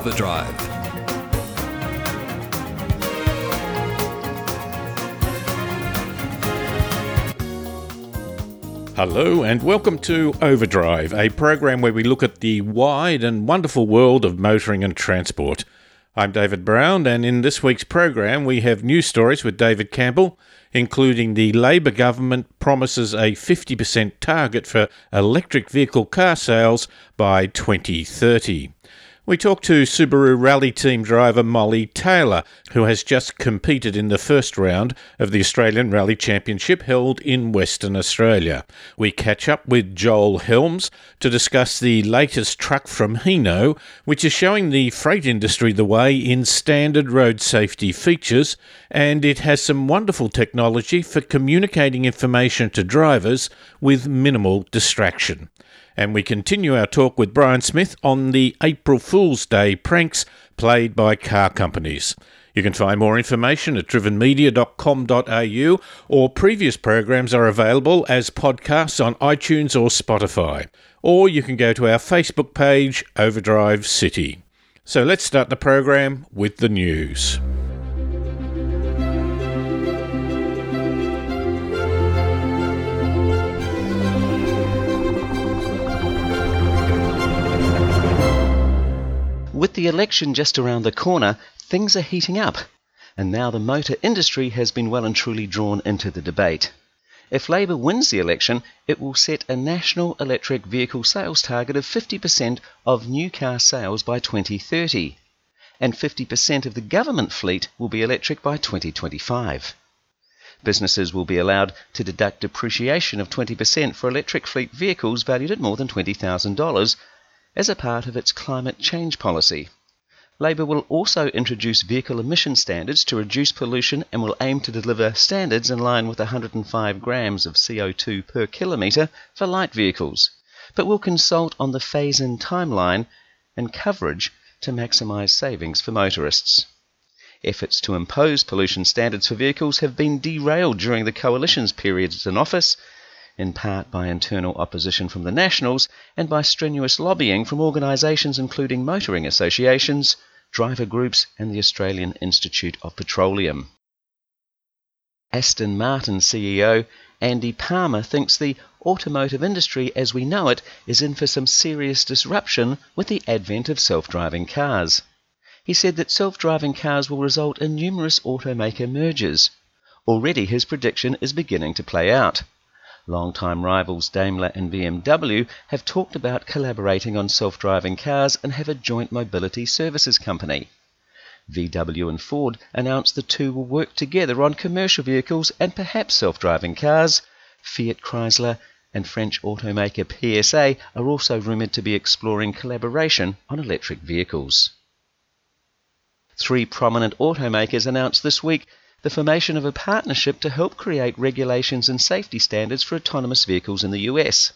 Overdrive. Hello, and welcome to Overdrive, a program where we look at the wide and wonderful world of motoring and transport. I'm David Brown, and in this week's program, we have news stories with David Campbell, including the Labor government promises a 50% target for electric vehicle car sales by 2030. We talked to Subaru Rally Team driver Molly Taylor, who has just competed in the first round of the Australian Rally Championship held in Western Australia. We catch up with Joel Helmes to discuss the latest truck from Hino, which is showing the freight industry the way in standard road safety features, and it has some wonderful technology for communicating information to drivers with minimal distraction. And we continue our talk with Brian Smith on the April Fool's Day pranks played by car companies. You can find more information at drivenmedia.com.au or previous programs are available as podcasts on iTunes or Spotify. Or you can go to our Facebook page, Overdrive City. So let's start the program with the news. With the election just around the corner, things are heating up, and now the motor industry has been well and truly drawn into the debate. If Labor wins the election, it will set a national electric vehicle sales target of 50% of new car sales by 2030, and 50% of the government fleet will be electric by 2025. Businesses will be allowed to deduct depreciation of 20% for electric fleet vehicles valued at more than $20,000 as a part of its climate change policy. Labor will also introduce vehicle emission standards to reduce pollution and will aim to deliver standards in line with 105 grams of CO2 per kilometre for light vehicles, but will consult on the phase in timeline and coverage to maximise savings for motorists. Efforts to impose pollution standards for vehicles have been derailed during the coalition's periods in office in part by internal opposition from the Nationals and by strenuous lobbying from organisations including motoring associations, driver groups, and the Australian Institute of Petroleum. Aston Martin CEO Andy Palmer thinks the automotive industry as we know it is in for some serious disruption with the advent of self driving cars. He said that self driving cars will result in numerous automaker mergers. Already his prediction is beginning to play out. Longtime rivals Daimler and BMW have talked about collaborating on self driving cars and have a joint mobility services company. VW and Ford announced the two will work together on commercial vehicles and perhaps self driving cars. Fiat Chrysler and French automaker PSA are also rumoured to be exploring collaboration on electric vehicles. Three prominent automakers announced this week the formation of a partnership to help create regulations and safety standards for autonomous vehicles in the US.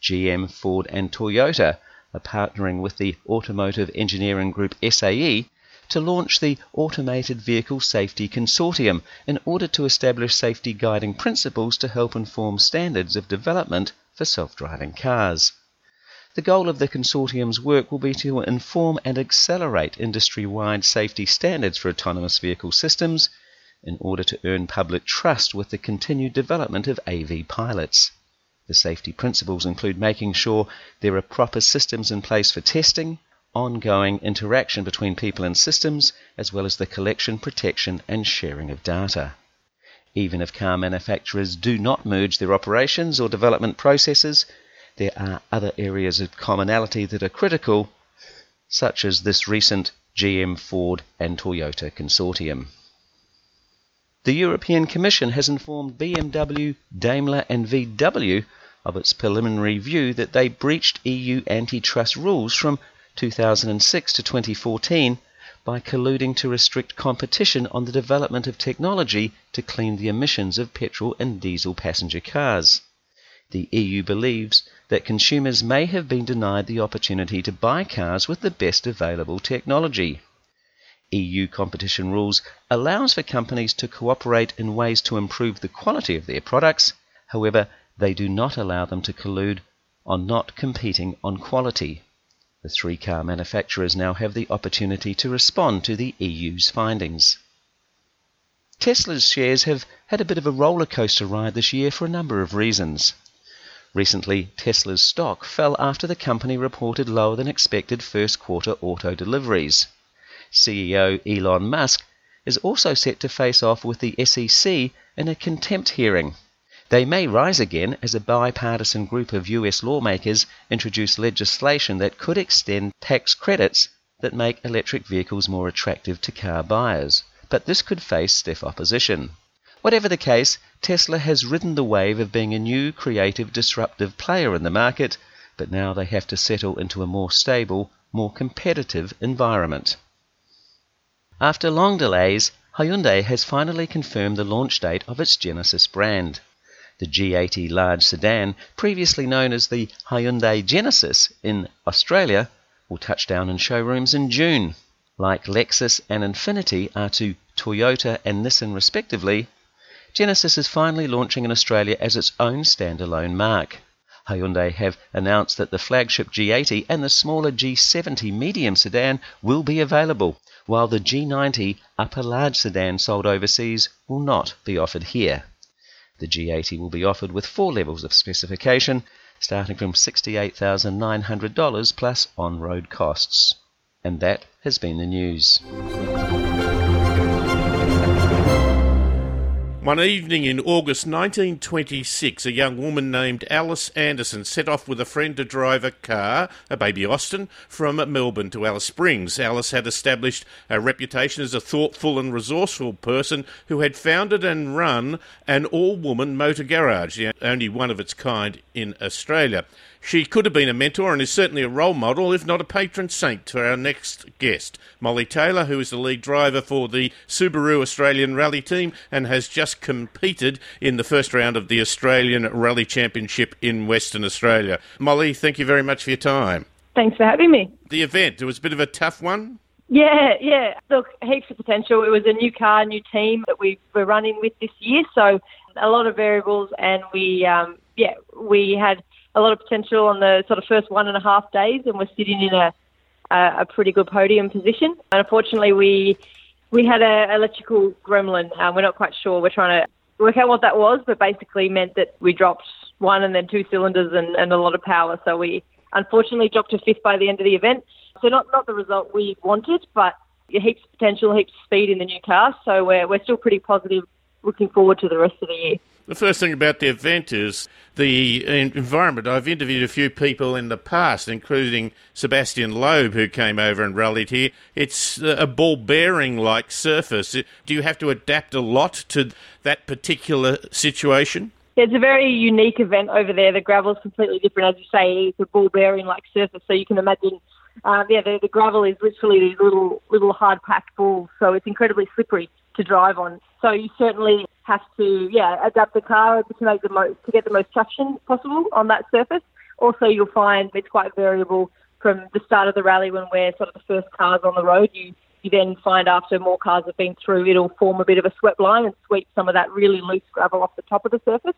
GM, Ford, and Toyota are partnering with the automotive engineering group SAE to launch the Automated Vehicle Safety Consortium in order to establish safety guiding principles to help inform standards of development for self driving cars. The goal of the consortium's work will be to inform and accelerate industry wide safety standards for autonomous vehicle systems in order to earn public trust with the continued development of AV pilots. The safety principles include making sure there are proper systems in place for testing, ongoing interaction between people and systems, as well as the collection, protection, and sharing of data. Even if car manufacturers do not merge their operations or development processes, there are other areas of commonality that are critical, such as this recent GM, Ford, and Toyota consortium. The European Commission has informed BMW, Daimler, and VW of its preliminary view that they breached EU antitrust rules from 2006 to 2014 by colluding to restrict competition on the development of technology to clean the emissions of petrol and diesel passenger cars. The EU believes that consumers may have been denied the opportunity to buy cars with the best available technology. EU competition rules allows for companies to cooperate in ways to improve the quality of their products. However, they do not allow them to collude on not competing on quality. The three car manufacturers now have the opportunity to respond to the EU's findings. Tesla's shares have had a bit of a roller coaster ride this year for a number of reasons. Recently, Tesla's stock fell after the company reported lower than expected first quarter auto deliveries. CEO Elon Musk is also set to face off with the SEC in a contempt hearing. They may rise again as a bipartisan group of US lawmakers introduce legislation that could extend tax credits that make electric vehicles more attractive to car buyers, but this could face stiff opposition. Whatever the case, Tesla has ridden the wave of being a new, creative, disruptive player in the market, but now they have to settle into a more stable, more competitive environment. After long delays, Hyundai has finally confirmed the launch date of its Genesis brand. The G80 large sedan, previously known as the Hyundai Genesis in Australia, will touch down in showrooms in June. Like Lexus and Infiniti are to Toyota and Nissan respectively, Genesis is finally launching in Australia as its own standalone mark. Hyundai have announced that the flagship G80 and the smaller G70 medium sedan will be available, while the G90 upper large sedan sold overseas will not be offered here. The G80 will be offered with four levels of specification, starting from $68,900 plus on road costs. And that has been the news. One evening in August 1926, a young woman named Alice Anderson set off with a friend to drive a car, a baby Austin, from Melbourne to Alice Springs. Alice had established a reputation as a thoughtful and resourceful person who had founded and run an all woman motor garage, the only one of its kind in Australia. She could have been a mentor and is certainly a role model, if not a patron saint, to our next guest, Molly Taylor, who is the lead driver for the Subaru Australian Rally team and has just competed in the first round of the Australian Rally Championship in Western Australia. Molly, thank you very much for your time. Thanks for having me. The event, it was a bit of a tough one. Yeah, yeah. Look, heaps of potential. It was a new car, new team that we were running with this year, so a lot of variables, and we, um, yeah, we had a lot of potential on the sort of first one and a half days, and we're sitting in a a, a pretty good podium position. And unfortunately, we we had an electrical gremlin. Uh, we're not quite sure. We're trying to work out what that was, but basically meant that we dropped one and then two cylinders and, and a lot of power. So we unfortunately dropped to fifth by the end of the event. So not not the result we wanted, but heaps of potential, heaps of speed in the new car. So we're we're still pretty positive, looking forward to the rest of the year. The first thing about the event is the environment. I've interviewed a few people in the past, including Sebastian Loeb, who came over and rallied here. It's a ball bearing like surface. Do you have to adapt a lot to that particular situation? It's a very unique event over there. The gravel is completely different, as you say. It's a ball bearing like surface, so you can imagine. Um, yeah, the, the gravel is literally these little little hard packed balls, so it's incredibly slippery to drive on. So you certainly have to yeah adapt the car to make the most to get the most traction possible on that surface. Also, you'll find it's quite variable from the start of the rally when we're sort of the first cars on the road. You you then find after more cars have been through, it'll form a bit of a swept line and sweep some of that really loose gravel off the top of the surface.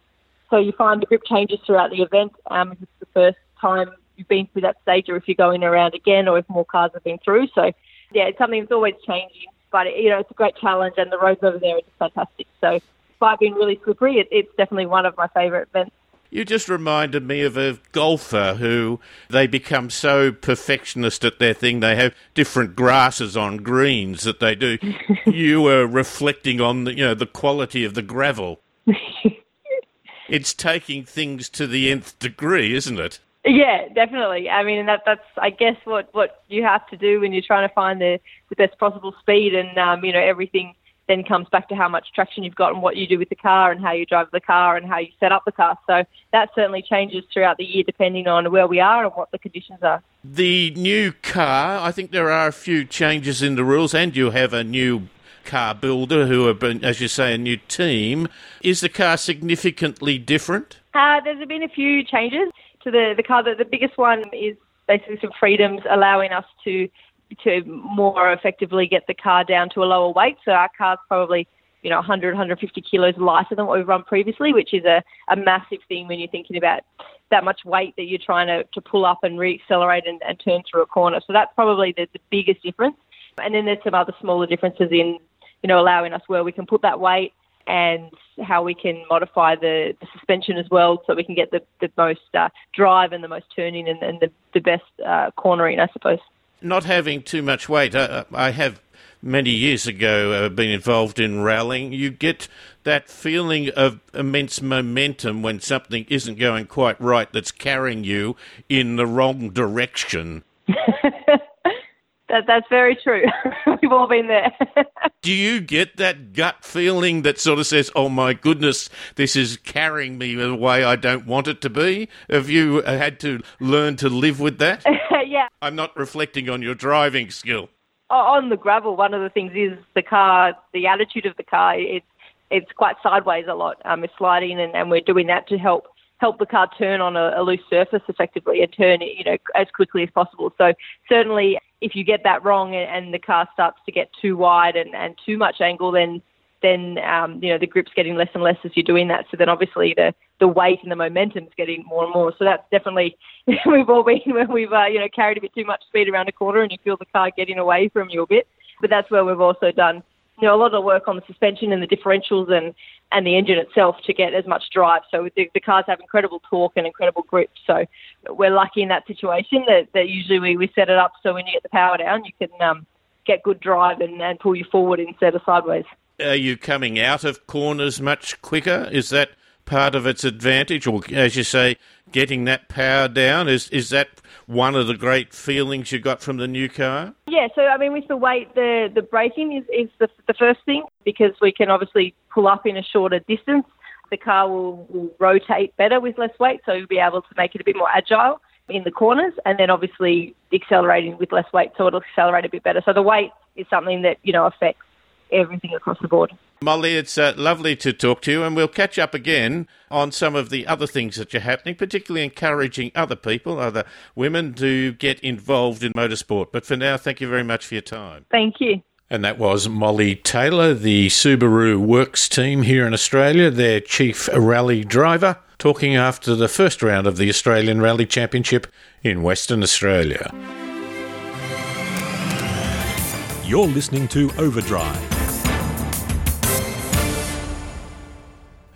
So you find the grip changes throughout the event. Um, if it's the first time you've been through that stage, or if you're going around again, or if more cars have been through. So yeah, it's something that's always changing. But you know, it's a great challenge, and the roads over there are just fantastic. So despite being really slippery, it, it's definitely one of my favourite events. You just reminded me of a golfer who they become so perfectionist at their thing. They have different grasses on greens that they do. you were reflecting on the, you know the quality of the gravel. it's taking things to the nth degree, isn't it? Yeah, definitely. I mean, that that's I guess what what you have to do when you're trying to find the the best possible speed, and um, you know everything then comes back to how much traction you've got and what you do with the car and how you drive the car and how you set up the car. So that certainly changes throughout the year depending on where we are and what the conditions are. The new car, I think there are a few changes in the rules, and you have a new car builder who have been, as you say, a new team. Is the car significantly different? Uh, there's been a few changes to the, the car. The, the biggest one is basically some freedoms allowing us to to more effectively get the car down to a lower weight. So our car's probably you know, 100, 150 kilos lighter than what we've run previously, which is a, a massive thing when you're thinking about that much weight that you're trying to, to pull up and re-accelerate and, and turn through a corner. So that's probably the, the biggest difference. And then there's some other smaller differences in, you know, allowing us where we can put that weight and how we can modify the, the suspension as well so we can get the, the most uh, drive and the most turning and, and the, the best uh, cornering, I suppose. Not having too much weight. I, I have many years ago uh, been involved in rallying. You get that feeling of immense momentum when something isn't going quite right that's carrying you in the wrong direction. That, that's very true. We've all been there. Do you get that gut feeling that sort of says, oh my goodness, this is carrying me a way I don't want it to be? Have you had to learn to live with that? yeah. I'm not reflecting on your driving skill. On the gravel, one of the things is the car, the attitude of the car. It's it's quite sideways a lot. Um, it's sliding, and, and we're doing that to help help the car turn on a, a loose surface effectively and turn it, you know, as quickly as possible. So certainly if you get that wrong and, and the car starts to get too wide and, and too much angle, then then um, you know the grip's getting less and less as you're doing that. So then obviously the the weight and the momentum is getting more and more. So that's definitely we've all been when we've uh, you know carried a bit too much speed around a corner and you feel the car getting away from you a bit. But that's where we've also done you know a lot of work on the suspension and the differentials and and the engine itself to get as much drive. So the, the cars have incredible torque and incredible grip. So we're lucky in that situation that, that usually we, we set it up so when you get the power down, you can um, get good drive and, and pull you forward instead of sideways. Are you coming out of corners much quicker? Is that part of its advantage, or as you say, getting that power down? Is is that one of the great feelings you got from the new car? Yeah, so I mean, with the weight, the the braking is is the, the first thing because we can obviously pull up in a shorter distance. The car will, will rotate better with less weight, so you'll be able to make it a bit more agile in the corners, and then obviously accelerating with less weight, so it'll accelerate a bit better. So the weight is something that you know affects everything across the board. Molly, it's uh, lovely to talk to you, and we'll catch up again on some of the other things that are happening, particularly encouraging other people, other women, to get involved in motorsport. But for now, thank you very much for your time. Thank you. And that was Molly Taylor, the Subaru Works team here in Australia, their chief rally driver, talking after the first round of the Australian Rally Championship in Western Australia. You're listening to Overdrive.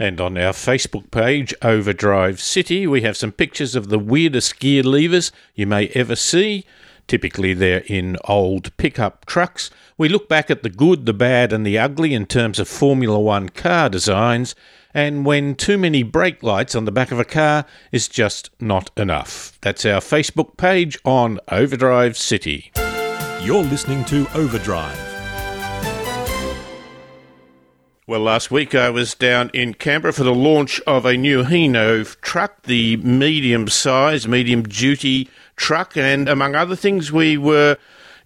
And on our Facebook page, Overdrive City, we have some pictures of the weirdest gear levers you may ever see. Typically, they're in old pickup trucks. We look back at the good, the bad, and the ugly in terms of Formula One car designs, and when too many brake lights on the back of a car is just not enough. That's our Facebook page on Overdrive City. You're listening to Overdrive. Well, last week I was down in Canberra for the launch of a new Hino truck, the medium size, medium duty truck, and among other things, we were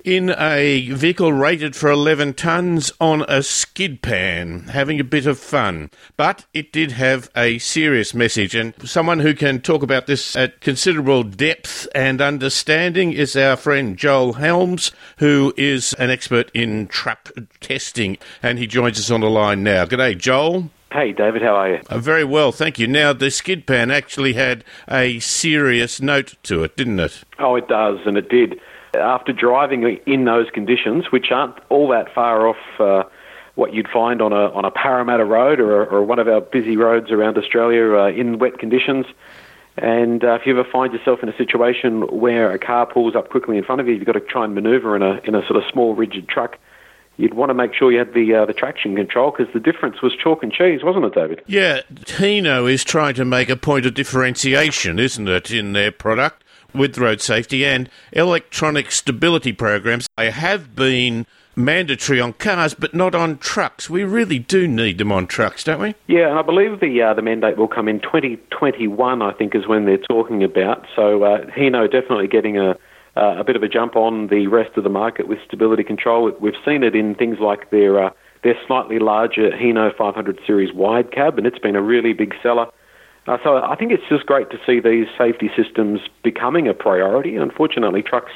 in a vehicle rated for 11 tonnes on a skid pan, having a bit of fun. But it did have a serious message, and someone who can talk about this at considerable depth and understanding is our friend Joel Helmes, who is an expert in truck testing, and he joins us on the line now. G'day, Joel. Hey, David, how are you? Uh, very well, thank you. Now, the skid pan actually had a serious note to it, didn't it? Oh, it does, and it did after driving in those conditions, which aren't all that far off uh, what you'd find on a on a Parramatta road or, or one of our busy roads around Australia uh, in wet conditions. And uh, if you ever find yourself in a situation where a car pulls up quickly in front of you, you've got to try and manoeuvre in a in a sort of small rigid truck you'd want to make sure you had the uh, the traction control because the difference was chalk and cheese, wasn't it, David? Yeah, Hino is trying to make a point of differentiation, isn't it, in their product? With road safety and electronic stability programs. They have been mandatory on cars, but not on trucks. We really do need them on trucks, don't we? Yeah, and I believe the uh, the mandate will come in 2021. I think is when they're talking about. So uh, Hino definitely getting a uh, a bit of a jump on the rest of the market with stability control. We've seen it in things like their uh, their slightly larger Hino 500 series wide cab, and it's been a really big seller. Uh, so I think it's just great to see these safety systems becoming a priority. Unfortunately, trucks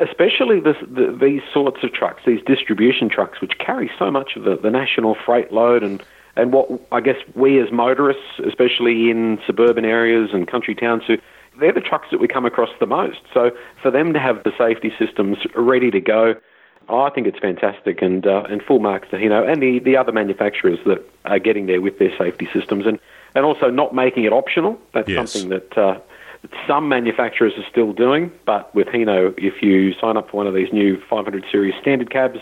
especially this, the, these sorts of trucks, these distribution trucks, which carry so much of the, the national freight load and and what I guess we as motorists, especially in suburban areas and country towns, who they're the trucks that we come across the most. So for them to have the safety systems ready to go, I think it's fantastic, and uh, and full marks to Hino and the, the other manufacturers that are getting there with their safety systems, and, and also not making it optional. That's Yes. something that uh, some manufacturers are still doing, but with Hino, if you sign up for one of these new 500 series standard cabs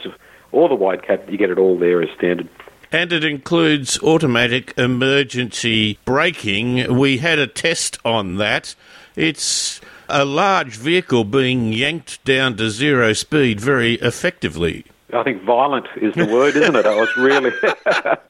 or the wide cab, you get it all there as standard. And it includes automatic emergency braking. We had a test on that. It's a large vehicle being yanked down to zero speed very effectively. I think violent is the word, isn't it? I was really.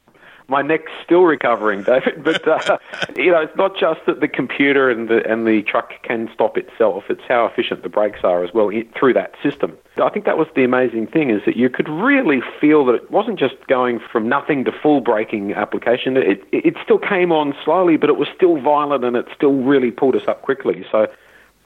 My neck's still recovering, David. But uh, you know, it's not just that the computer and the and the truck can stop itself. It's how efficient the brakes are as well through that system. I think that was the amazing thing is that you could really feel that it wasn't just going from nothing to full braking application. It it still came on slowly, but it was still violent and it still really pulled us up quickly. So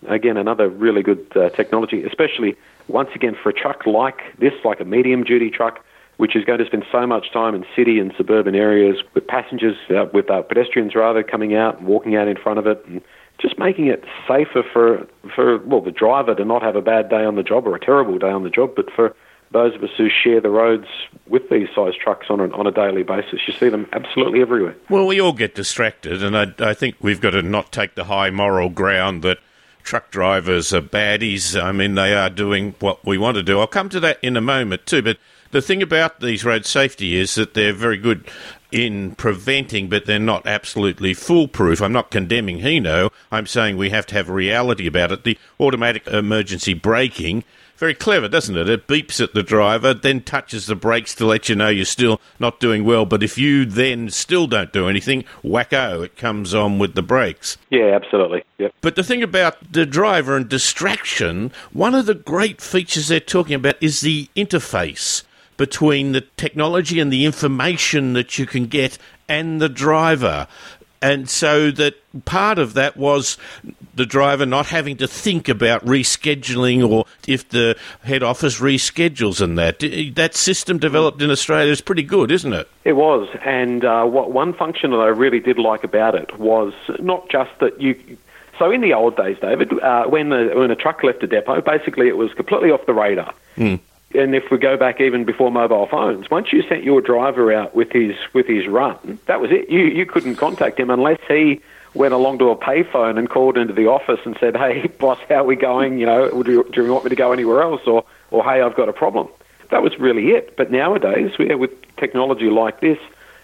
again, another really good uh, technology, especially once again for a truck like this, like a medium duty truck, which is going to spend so much time in city and suburban areas with passengers, uh, with uh, pedestrians rather, coming out and walking out in front of it, and just making it safer for for well the driver to not have a bad day on the job or a terrible day on the job, but for those of us who share the roads with these size trucks on a, on a daily basis, you see them absolutely everywhere. Well, we all get distracted, and I, I think we've got to not take the high moral ground that truck drivers are baddies. I mean, they are doing what we want to do. I'll come to that in a moment, too, but the thing about these road safety is that they're very good in preventing, but they're not absolutely foolproof. I'm not condemning Hino. I'm saying we have to have reality about it. The automatic emergency braking, very clever, doesn't it? It beeps at the driver, then touches the brakes to let you know you're still not doing well. But if you then still don't do anything, wacko, it comes on with the brakes. Yeah, absolutely. Yep. But the thing about the driver and distraction, one of the great features they're talking about is the interface between the technology and the information that you can get and the driver. And so that part of that was the driver not having to think about rescheduling or if the head office reschedules and that. That system developed in Australia is pretty good, isn't it? It was, and uh, what one function that I really did like about it was not just that you. So in the old days, David, uh, when the, when a truck left a depot, basically it was completely off the radar. Mm. And if we go back even before mobile phones, once you sent your driver out with his with his run, that was it. You you couldn't contact him unless he went along to a payphone and called into the office and said, "Hey, boss, how are we going? You know, do you, do you want me to go anywhere else?" Or or Hey, I've got a problem. That was really it. But nowadays, with technology like this,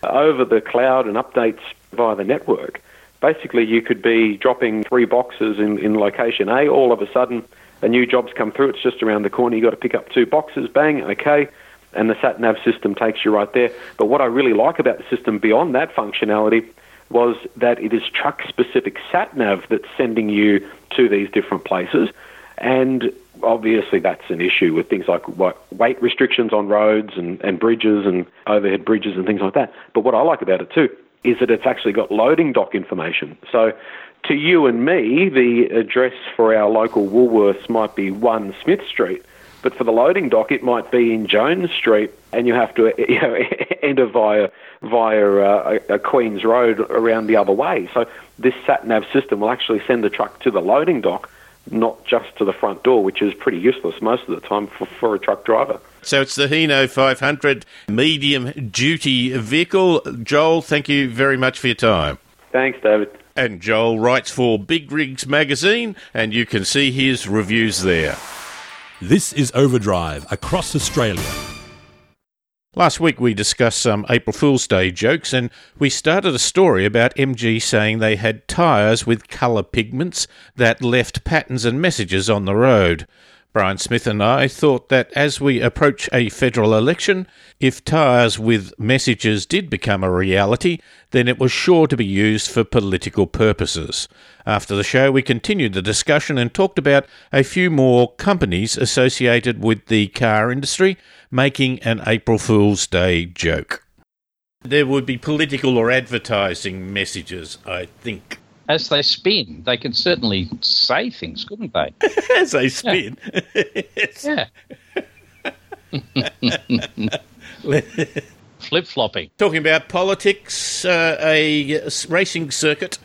over the cloud and updates via the network, basically you could be dropping three boxes in, in location A. All of a sudden, a new job's come through. It's just around the corner. You've got to pick up two boxes. Bang, okay. And the sat nav system takes you right there. But what I really like about the system beyond that functionality was that it is truck specific sat nav that's sending you to these different places. And obviously, that's an issue with things like weight restrictions on roads and, and bridges and overhead bridges and things like that. But what I like about it too is that it's actually got loading dock information. So to you and me, the address for our local Woolworths might be 1 Smith Street, but for the loading dock, it might be in Jones Street, and you have to you know, enter via via uh, a, a Queens Road around the other way. So this sat nav system will actually send the truck to the loading dock, not just to the front door, which is pretty useless most of the time for, for a truck driver. So it's the Hino 500 medium duty vehicle. Joel, thank you very much for your time. Thanks, David. And Joel writes for Big Rigs magazine, and you can see his reviews there. This is Overdrive across Australia. Last week we discussed some April Fool's Day jokes, and we started a story about MG saying they had tyres with colour pigments that left patterns and messages on the road. Brian Smith and I thought that as we approach a federal election, if tyres with messages did become a reality, then it was sure to be used for political purposes. After the show, we continued the discussion and talked about a few more companies associated with the car industry making an April Fool's Day joke. There would be political or advertising messages, I think. As they spin, they can certainly say things, couldn't they? As they spin. Yeah. Flip flopping. Talking about politics, uh, a racing circuit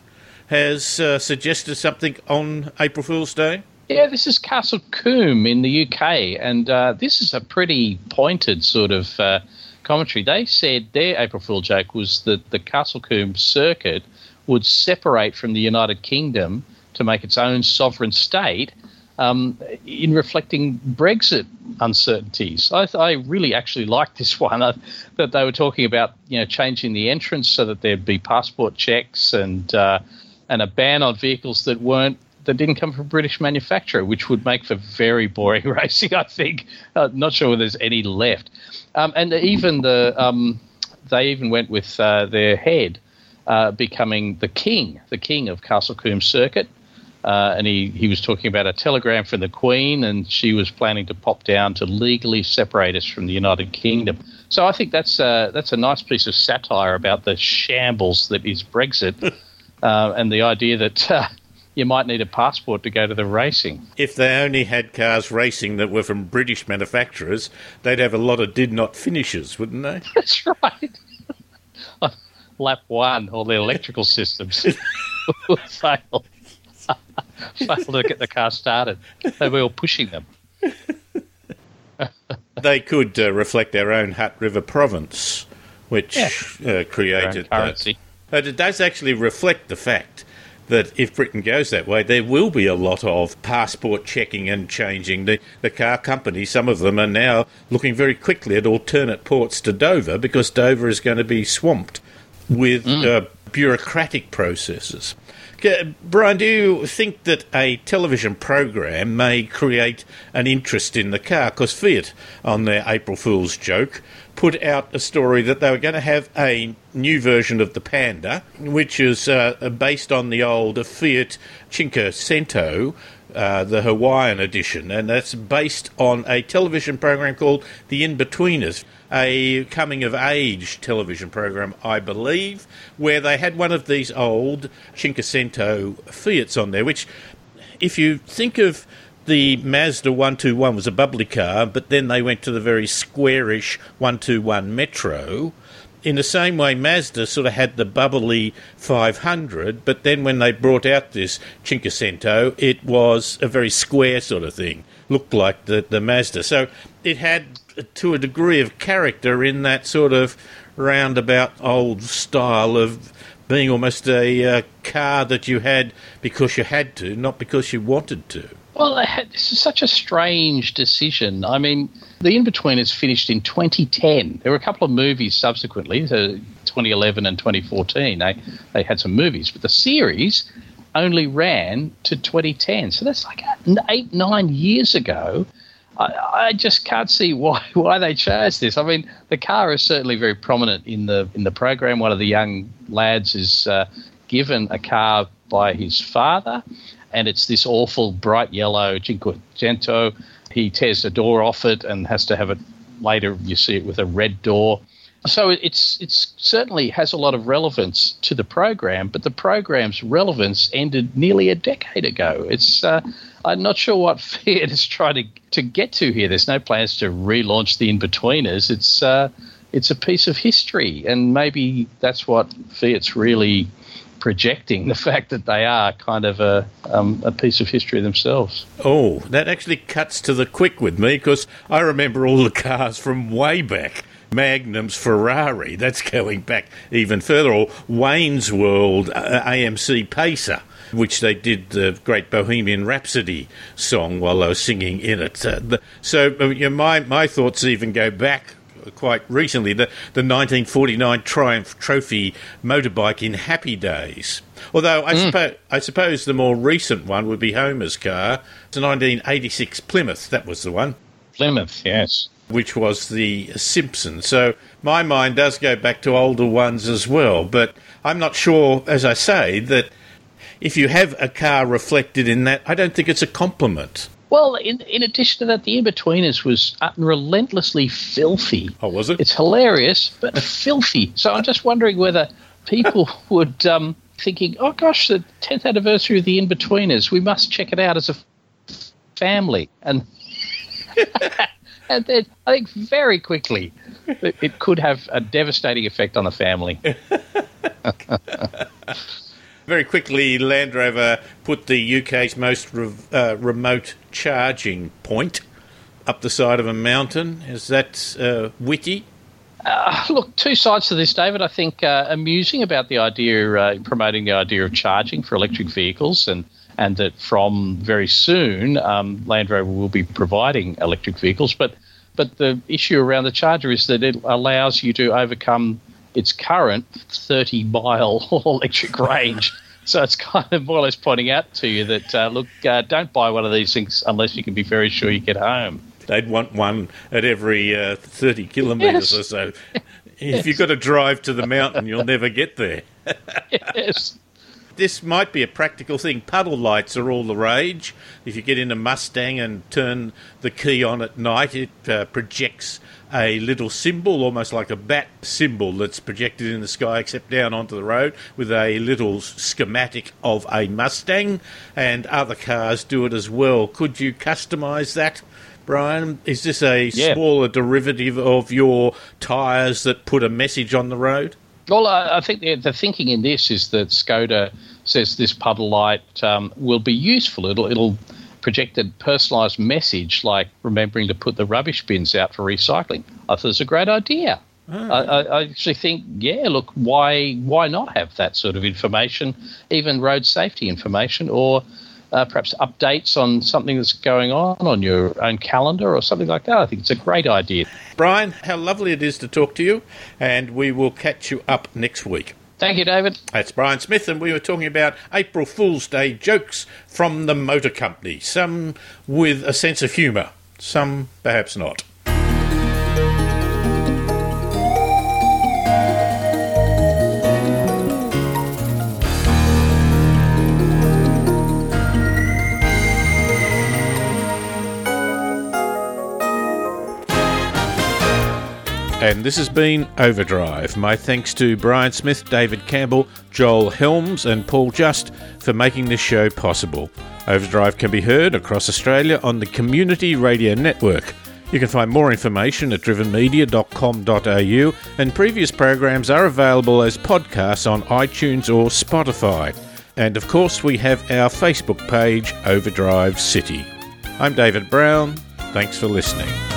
has uh, suggested something on April Fool's Day. Yeah, this is Castle Combe in the UK, and uh, this is a pretty pointed sort of uh, commentary. They said their April Fool joke was that the Castle Combe circuit would separate from the United Kingdom to make its own sovereign state um, in reflecting Brexit uncertainties. I, I really actually liked this one uh, that they were talking about, you know, changing the entrance so that there'd be passport checks and uh, and a ban on vehicles that weren't that didn't come from British manufacturer, which would make for very boring racing. I think. Uh, not sure whether there's any left. Um, and even the um, they even went with uh, their head uh, becoming the king, the king of Castle Combe Circuit. Uh, and he, he was talking about a telegram from the Queen, and she was planning to pop down to legally separate us from the United Kingdom. So I think that's a, that's a nice piece of satire about the shambles that is Brexit, uh, and the idea that uh, you might need a passport to go to the racing. If they only had cars racing that were from British manufacturers, they'd have a lot of did not finishes, wouldn't they? That's right. Lap one, all the electrical systems will fail. fail to get the car started. They were all pushing them. they could uh, reflect their own Hutt River province, which Yeah. uh, created that. currency. But it does actually reflect the fact that if Britain goes that way, there will be a lot of passport checking and changing. The, the car companies, some of them are now looking very quickly at alternate ports to Dover because Dover is going to be swamped with uh, bureaucratic processes. Brian, do you think that a television program may create an interest in the car? Because Fiat, on their April Fool's joke, put out a story that they were going to have a new version of the Panda, which is uh, based on the old Fiat Cinquecento, uh, the Hawaiian edition, and that's based on a television program called The In-Betweeners, a coming of age television program, I believe, where they had one of these old Cinquecento Fiats on there, which, if you think of the Mazda 121 was a bubbly car, but then they went to the very squarish 121 Metro. In the same way, Mazda sort of had the bubbly 500, but then when they brought out this Cinquecento, it was a very square sort of thing, looked like the, the Mazda. So it had, to a degree of character, in that sort of roundabout old style of being almost a uh, car that you had because you had to, not because you wanted to. Well, this is such a strange decision. I mean, The In-Betweeners finished in 2010. There were a couple of movies subsequently, so 2011 and 2014. They they had some movies, but the series only ran to 2010. So that's like eight nine years ago. I, I just can't see why why they chose this. I mean, the car is certainly very prominent in the in the program. One of the young lads is uh, given a car by his father, and it's this awful bright yellow Cinquecento. He tears the door off it and has to have it later. You see it with a red door. So it's it's certainly has a lot of relevance to the program, but the program's relevance ended nearly a decade ago. It's uh, I'm not sure what Fiat is trying to to get to here. There's no plans to relaunch the In-Betweeners. It's uh, it's a piece of history, and maybe that's what Fiat's really projecting the fact that they are kind of a um, a piece of history themselves. Oh, that actually cuts to the quick with me because I remember all the cars from way back. Magnum's Ferrari, that's going back even further, or Wayne's World uh, AMC Pacer, which they did the great Bohemian Rhapsody song while they were singing in it. Uh, the, so uh, my, my thoughts even go back quite recently, the, the 1949 Triumph Trophy motorbike in Happy Days. Although I, mm. suppo- I suppose the more recent one would be Homer's car. It's a 1986 Plymouth, that was the one, Plymouth, yes. which was the Simpson. So my mind does go back to older ones as well. But I'm not sure, as I say, that if you have a car reflected in that, I don't think it's a compliment. Well, in in addition to that, the In-Betweeners was relentlessly filthy. Oh, was it? It's hilarious, but filthy. So I'm just wondering whether people would um, thinking, oh gosh, the 10th anniversary of the Inbetweeners. We must check it out as a family. And and then I think very quickly it, it could have a devastating effect on the family. Very quickly, Land Rover put the UK's most re- uh, remote charging point up the side of a mountain. Is that uh, witty? Uh, look, two sides to this, David. I think uh, amusing about the idea, uh, promoting the idea of charging for electric vehicles, and and that from very soon, um, Land Rover will be providing electric vehicles. But but the issue around the charger is that it allows you to overcome its current 30 mile electric range. So it's kind of more or less pointing out to you that uh, look, uh, don't buy one of these things unless you can be very sure you get home. They'd want one at every uh, 30 kilometres Yes. or so. If you've got to drive to the mountain, you'll never get there. yes. This might be a practical thing. Puddle lights are all the rage. If you get in a Mustang and turn the key on at night, it uh, projects a little symbol, almost like a bat symbol that's projected in the sky, except down onto the road, with a little schematic of a Mustang, and other cars do it as well. Could you customise that? Brian, is this a Yeah. smaller derivative of your tyres that put a message on the road? Well, I I think the, the thinking in this is that Skoda says this puddle light um, will be useful. It'll it'll project a personalised message like remembering to put the rubbish bins out for recycling. I thought it's a great idea. I, I, I actually think, yeah, look, why why not have that sort of information, even road safety information, or uh, perhaps updates on something that's going on on your own calendar or something like that. I think it's a great idea. Brian, how lovely it is to talk to you, and we will catch you up next week. Thank you, David. That's Brian Smith, and we were talking about April Fool's Day jokes from the motor company. Some with a sense of humour, some perhaps not. And this has been Overdrive. My thanks to Brian Smith, David Campbell, Joel Helmes, and Paul Just for making this show possible. Overdrive can be heard across Australia on the Community Radio Network. You can find more information at drivenmedia.com.au, and previous programs are available as podcasts on iTunes or Spotify. And of course, we have our Facebook page, Overdrive City. I'm David Brown. Thanks for listening.